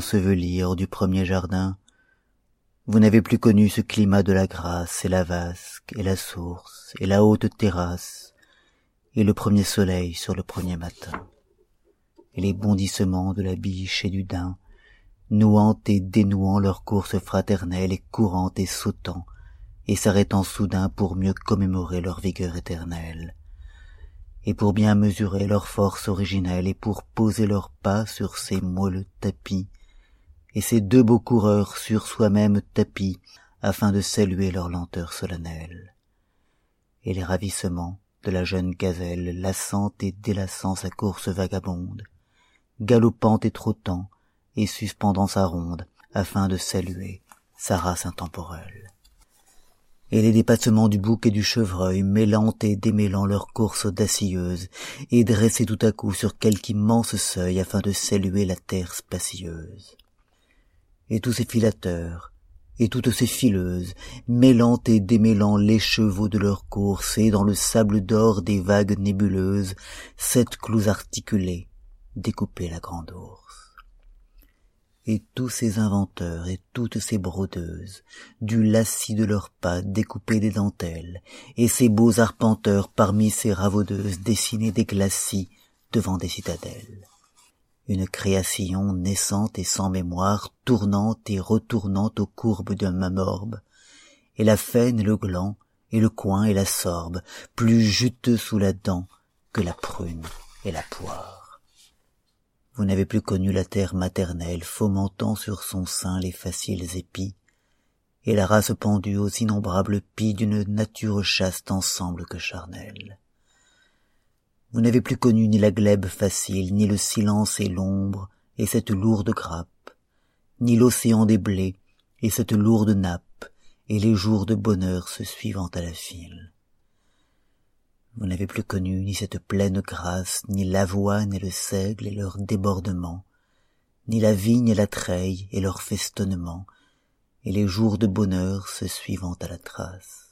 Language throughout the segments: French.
ensevelie hors du premier jardin vous n'avez plus connu ce climat de la grâce et la vasque et la source et la haute terrasse et le premier soleil sur le premier matin et les bondissements de la biche et du daim nouant et dénouant leur course fraternelle et courant et sautant et s'arrêtant soudain pour mieux commémorer leur vigueur éternelle et pour bien mesurer leur force originelle et pour poser leurs pas sur ces moelleux tapis et ces deux beaux coureurs sur soi-même tapis afin de saluer leur lenteur solennelle. Et les ravissements de la jeune gazelle lassant et délassant sa course vagabonde galopant et trottant et suspendant sa ronde afin de saluer sa race intemporelle. Et les dépassements du bouc et du chevreuil mêlant et démêlant leur course audacieuse et dressés tout à coup sur quelque immense seuil afin de saluer la terre spacieuse. Et tous ces filateurs et toutes ces fileuses mêlant et démêlant l'écheveau de leur course et dans le sable d'or des vagues nébuleuses sept clous articulés découper la grande ours. Et tous ces inventeurs et toutes ces brodeuses du lacis de leurs pas découper des dentelles et ces beaux arpenteurs parmi ces ravaudeuses dessiner des glacis devant des citadelles. Une création naissante et sans mémoire tournante et retournante aux courbes d'un même orbe et la faine et le gland et le coin et la sorbe plus juteux sous la dent que la prune et la poire vous n'avez plus connu la terre maternelle fomentant sur son sein les faciles épis. Et la race pendue aux innombrables pis d'une nature chaste ensemble que charnelle. Vous n'avez plus connu ni la glèbe facile ni le silence et l'ombre et cette lourde grappe ni l'océan des blés et cette lourde nappe et les jours de bonheur se suivant à la file vous n'avez plus connu ni cette pleine grâce ni l'avoine et le seigle et leurs débordements ni la vigne et la treille et leur festonnement et les jours de bonheur se suivant à la trace.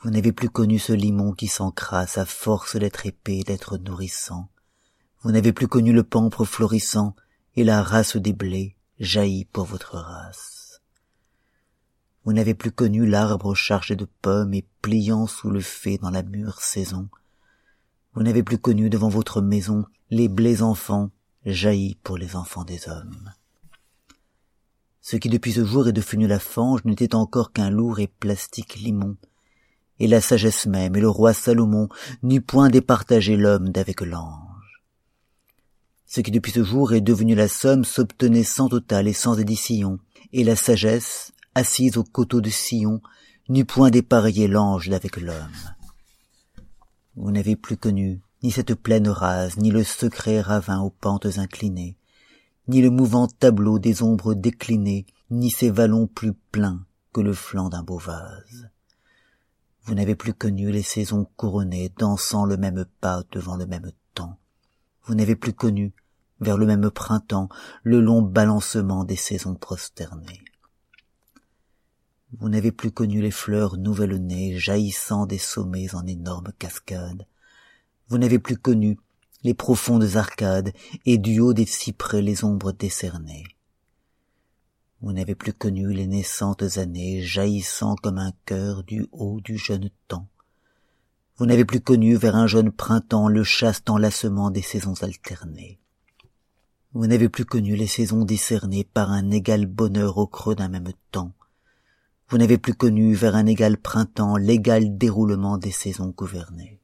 Vous n'avez plus connu ce limon qui s'encrasse à force d'être épais d'être nourrissant. Vous n'avez plus connu le pampre florissant et la race des blés jaillit pour votre race vous n'avez plus connu l'arbre chargé de pommes et pliant sous le fée dans la mûre saison. Vous n'avez plus connu devant votre maison les blés enfants jaillis pour les enfants des hommes. Ce qui depuis ce jour est devenu la fange n'était encore qu'un lourd et plastique limon. Et la sagesse même et le roi salomon n'eût point départagé l'homme d'avec l'ange. Ce qui depuis ce jour est devenu la somme s'obtenait sans total et sans édition. Et la sagesse assise au coteau de sion n'eût point dépareillé l'ange d'avec l'homme. Vous n'avez plus connu ni cette plaine rase ni le secret ravin aux pentes inclinées ni le mouvant tableau des ombres déclinées ni ces vallons plus pleins que le flanc d'un beau vase. Vous n'avez plus connu les saisons couronnées dansant le même pas devant le même temps. Vous n'avez plus connu vers le même printemps le long balancement des saisons prosternées vous n'avez plus connu les fleurs nouvelles-nées jaillissant des sommets en énormes cascades. Vous n'avez plus connu les profondes arcades et du haut des cyprès les ombres décernées. Vous n'avez plus connu les naissantes années jaillissant comme un cœur du haut du jeune temps. Vous n'avez plus connu vers un jeune printemps le chaste enlacement des saisons alternées. Vous n'avez plus connu les saisons discernées par un égal bonheur au creux d'un même temps vous n'avez plus connu vers un égal printemps l'égal déroulement des saisons gouvernées.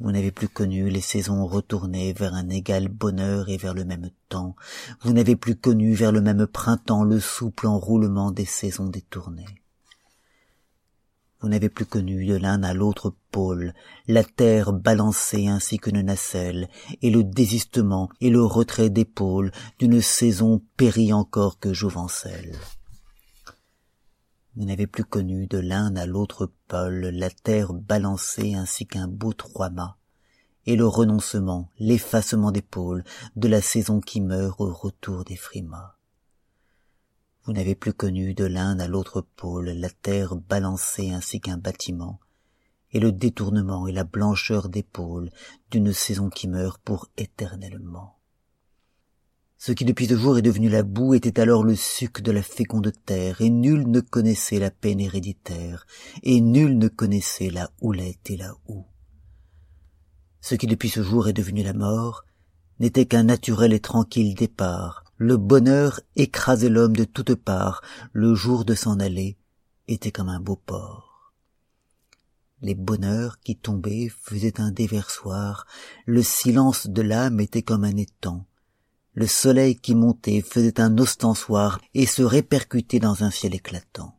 Vous n'avez plus connu les saisons retournées vers un égal bonheur et vers le même temps. Vous n'avez plus connu vers le même printemps le souple enroulement des saisons détournées. Vous n'avez plus connu de l'un à l'autre pôle la terre balancée ainsi qu'une nacelle et le désistement et le retrait d'épaules d'une saison périe encore que jouvencelle vous n'avez plus connu de l'un à l'autre pôle la terre balancée ainsi qu'un beau trois-mâts et le renoncement, l'effacement d'épaules de la saison qui meurt au retour des frimas. Vous n'avez plus connu de l'un à l'autre pôle la terre balancée ainsi qu'un bâtiment, et le détournement et la blancheur d'épaules d'une saison qui meurt pour éternellement. Ce qui depuis ce jour est devenu la boue était alors le suc de la féconde terre, et nul ne connaissait la peine héréditaire, et nul ne connaissait la houlette et la houe. Ce qui depuis ce jour est devenu la mort n'était qu'un naturel et tranquille départ, le bonheur écrasait l'homme de toutes parts, le jour de s'en aller était comme un beau port. Les bonheurs qui tombaient faisaient un déversoir, le silence de l'âme était comme un étang, le soleil qui montait faisait un ostensoir et se répercutait dans un ciel éclatant.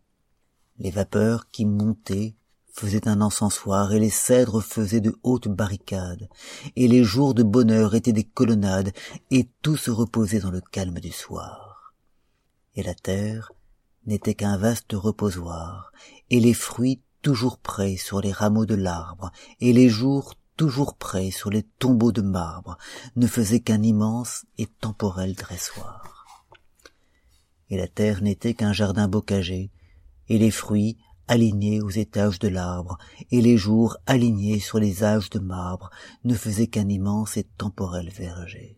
Les vapeurs qui montaient faisait un encensoir et les cèdres faisaient de hautes barricades, et les jours de bonheur étaient des colonnades, et tout se reposait dans le calme du soir. Et la terre n'était qu'un vaste reposoir, et les fruits toujours prêts sur les rameaux de l'arbre, et les jours toujours prêts sur les tombeaux de marbre, ne faisaient qu'un immense et temporel dressoir. Et la terre n'était qu'un jardin bocager, et les fruits alignés aux étages de l'arbre, et les jours alignés sur les âges de marbre ne faisaient qu'un immense et temporel verger.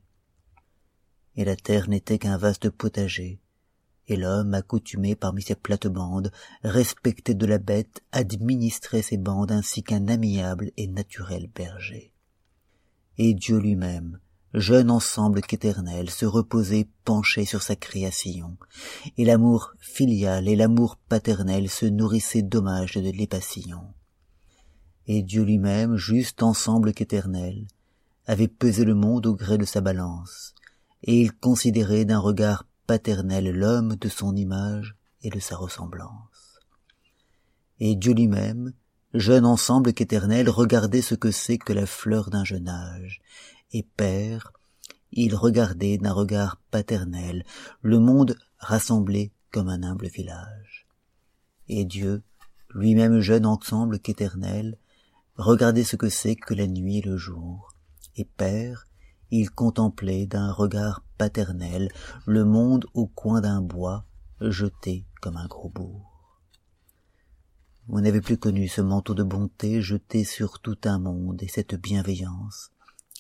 Et la terre n'était qu'un vaste potager, et l'homme accoutumé parmi ses plates-bandes, respecté de la bête, administrait ses bandes ainsi qu'un amiable et naturel berger. Et Dieu lui-même, jeune ensemble qu'éternel, se reposait penché sur sa création, et l'amour filial et l'amour paternel se nourrissaient d'hommages et de l'épassion. Et Dieu lui-même, juste ensemble qu'éternel, avait pesé le monde au gré de sa balance, et il considérait d'un regard l'homme de son image et de sa ressemblance. Et Dieu lui-même, jeune ensemble qu'éternel, regardait ce que c'est que la fleur d'un jeune âge, et père, il regardait d'un regard paternel le monde rassemblé comme un humble village. Et Dieu, lui-même jeune ensemble qu'éternel, regardait ce que c'est que la nuit et le jour, et père, il contemplait d'un regard paternel le monde au coin d'un bois, jeté comme un gros bourg. Vous n'avez plus connu ce manteau de bonté jeté sur tout un monde et cette bienveillance,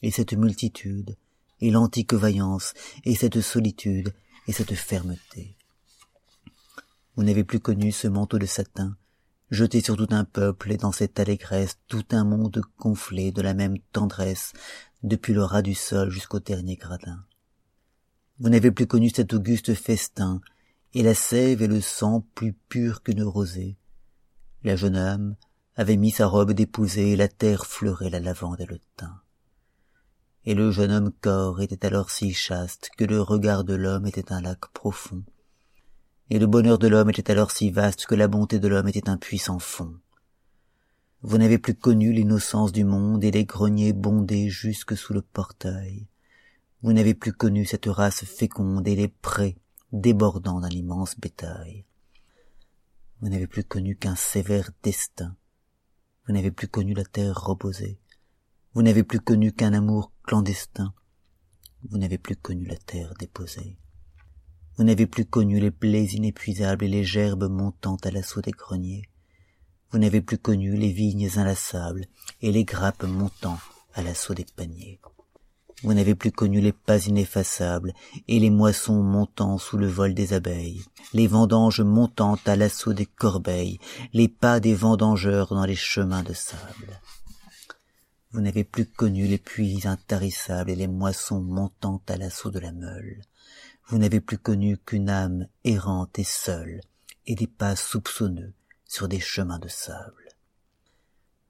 et cette multitude, et l'antique vaillance, et cette solitude, et cette fermeté. Vous n'avez plus connu ce manteau de satin, jeté sur tout un peuple, et dans cette allégresse tout un monde gonflé de la même tendresse, depuis le ras du sol jusqu'au dernier gradin. Vous n'avez plus connu cet auguste festin, et la sève et le sang plus purs qu'une rosée. La jeune âme avait mis sa robe d'épousée, et la terre fleurait la lavande et le thym et le jeune homme corps était alors si chaste que le regard de l'homme était un lac profond, et le bonheur de l'homme était alors si vaste que la bonté de l'homme était un puissant fond. Vous n'avez plus connu l'innocence du monde et les greniers bondés jusque sous le portail. Vous n'avez plus connu cette race féconde et les prés débordant d'un immense bétail. Vous n'avez plus connu qu'un sévère destin. Vous n'avez plus connu la terre reposée. Vous n'avez plus connu qu'un amour clandestin. Vous n'avez plus connu la terre déposée. Vous n'avez plus connu les blés inépuisables et les gerbes montant à l'assaut des greniers. Vous n'avez plus connu les vignes inlassables et les grappes montant à l'assaut des paniers. Vous n'avez plus connu les pas ineffaçables et les moissons montant sous le vol des abeilles, les vendanges montant à l'assaut des corbeilles, les pas des vendangeurs dans les chemins de sable. Vous n'avez plus connu les puits intarissables et les moissons montant à l'assaut de la meule. Vous n'avez plus connu qu'une âme errante et seule, et des pas soupçonneux sur des chemins de sable.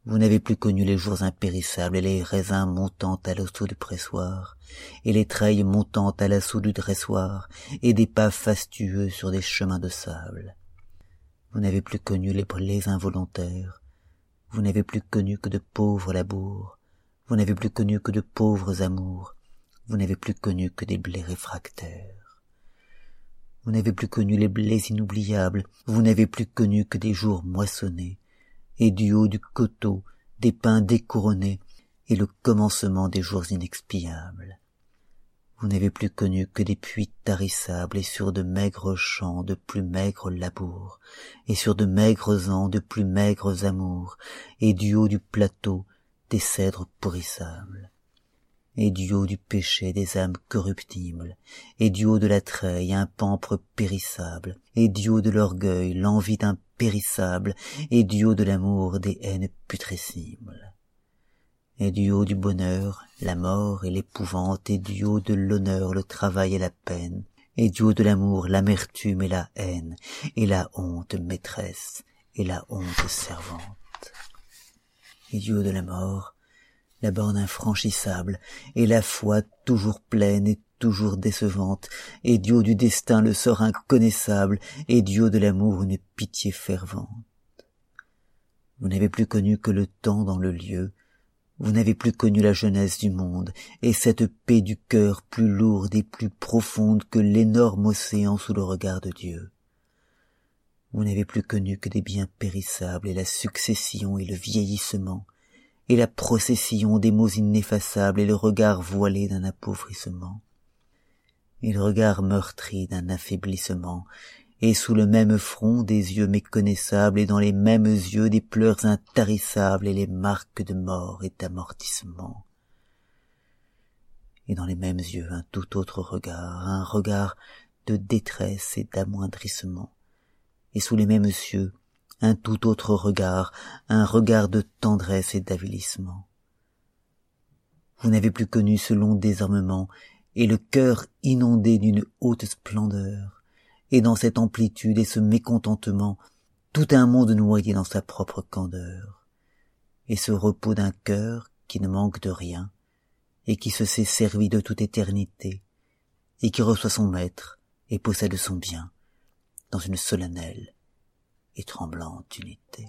Vous n'avez plus connu les jours impérissables et les raisins montant à l'assaut du pressoir, et les treilles montant à l'assaut du dressoir, et des pas fastueux sur des chemins de sable. Vous n'avez plus connu les brûlés involontaires, vous n'avez plus connu que de pauvres labours, vous n'avez plus connu que de pauvres amours, vous n'avez plus connu que des blés réfractaires. Vous n'avez plus connu les blés inoubliables, vous n'avez plus connu que des jours moissonnés, et du haut du coteau, des pins découronnés, et le commencement des jours inexpiables. Vous n'avez plus connu que des puits tarissables et sur de maigres champs de plus maigres labours et sur de maigres ans de plus maigres amours et du haut du plateau des cèdres pourrissables et du haut du péché des âmes corruptibles et du haut de la treille un pampre périssable et du haut de l'orgueil l'envie d'impérissable et du haut de l'amour des haines putrescibles et du haut du bonheur la mort et l'épouvante et du haut de l'honneur le travail et la peine et du haut de l'amour l'amertume et la haine et la honte maîtresse et la honte servante. Et du haut de la mort la borne infranchissable et la foi toujours pleine et toujours décevante et haut du destin le sort inconnaissable et haut de l'amour une pitié fervente. Vous n'avez plus connu que le temps dans le lieu. Vous n'avez plus connu la jeunesse du monde et cette paix du cœur plus lourde et plus profonde que l'énorme océan sous le regard de dieu. Vous n'avez plus connu que des biens périssables et la succession et le vieillissement et la procession des mots ineffaçables et le regard voilé d'un appauvrissement. Et le regard meurtri d'un affaiblissement. Et sous le même front des yeux méconnaissables et dans les mêmes yeux des pleurs intarissables et les marques de mort et d'amortissement. Et dans les mêmes yeux un tout autre regard un regard de détresse et d'amoindrissement. Et sous les mêmes yeux un tout autre regard un regard de tendresse et d'avilissement. Vous n'avez plus connu ce long désarmement et le cœur inondé d'une haute splendeur. Et dans cette amplitude et ce mécontentement tout un monde noyé dans sa propre candeur. Et ce repos d'un cœur qui ne manque de rien et qui se sait servi de toute éternité et qui reçoit son maître et possède son bien dans une solennelle et tremblante unité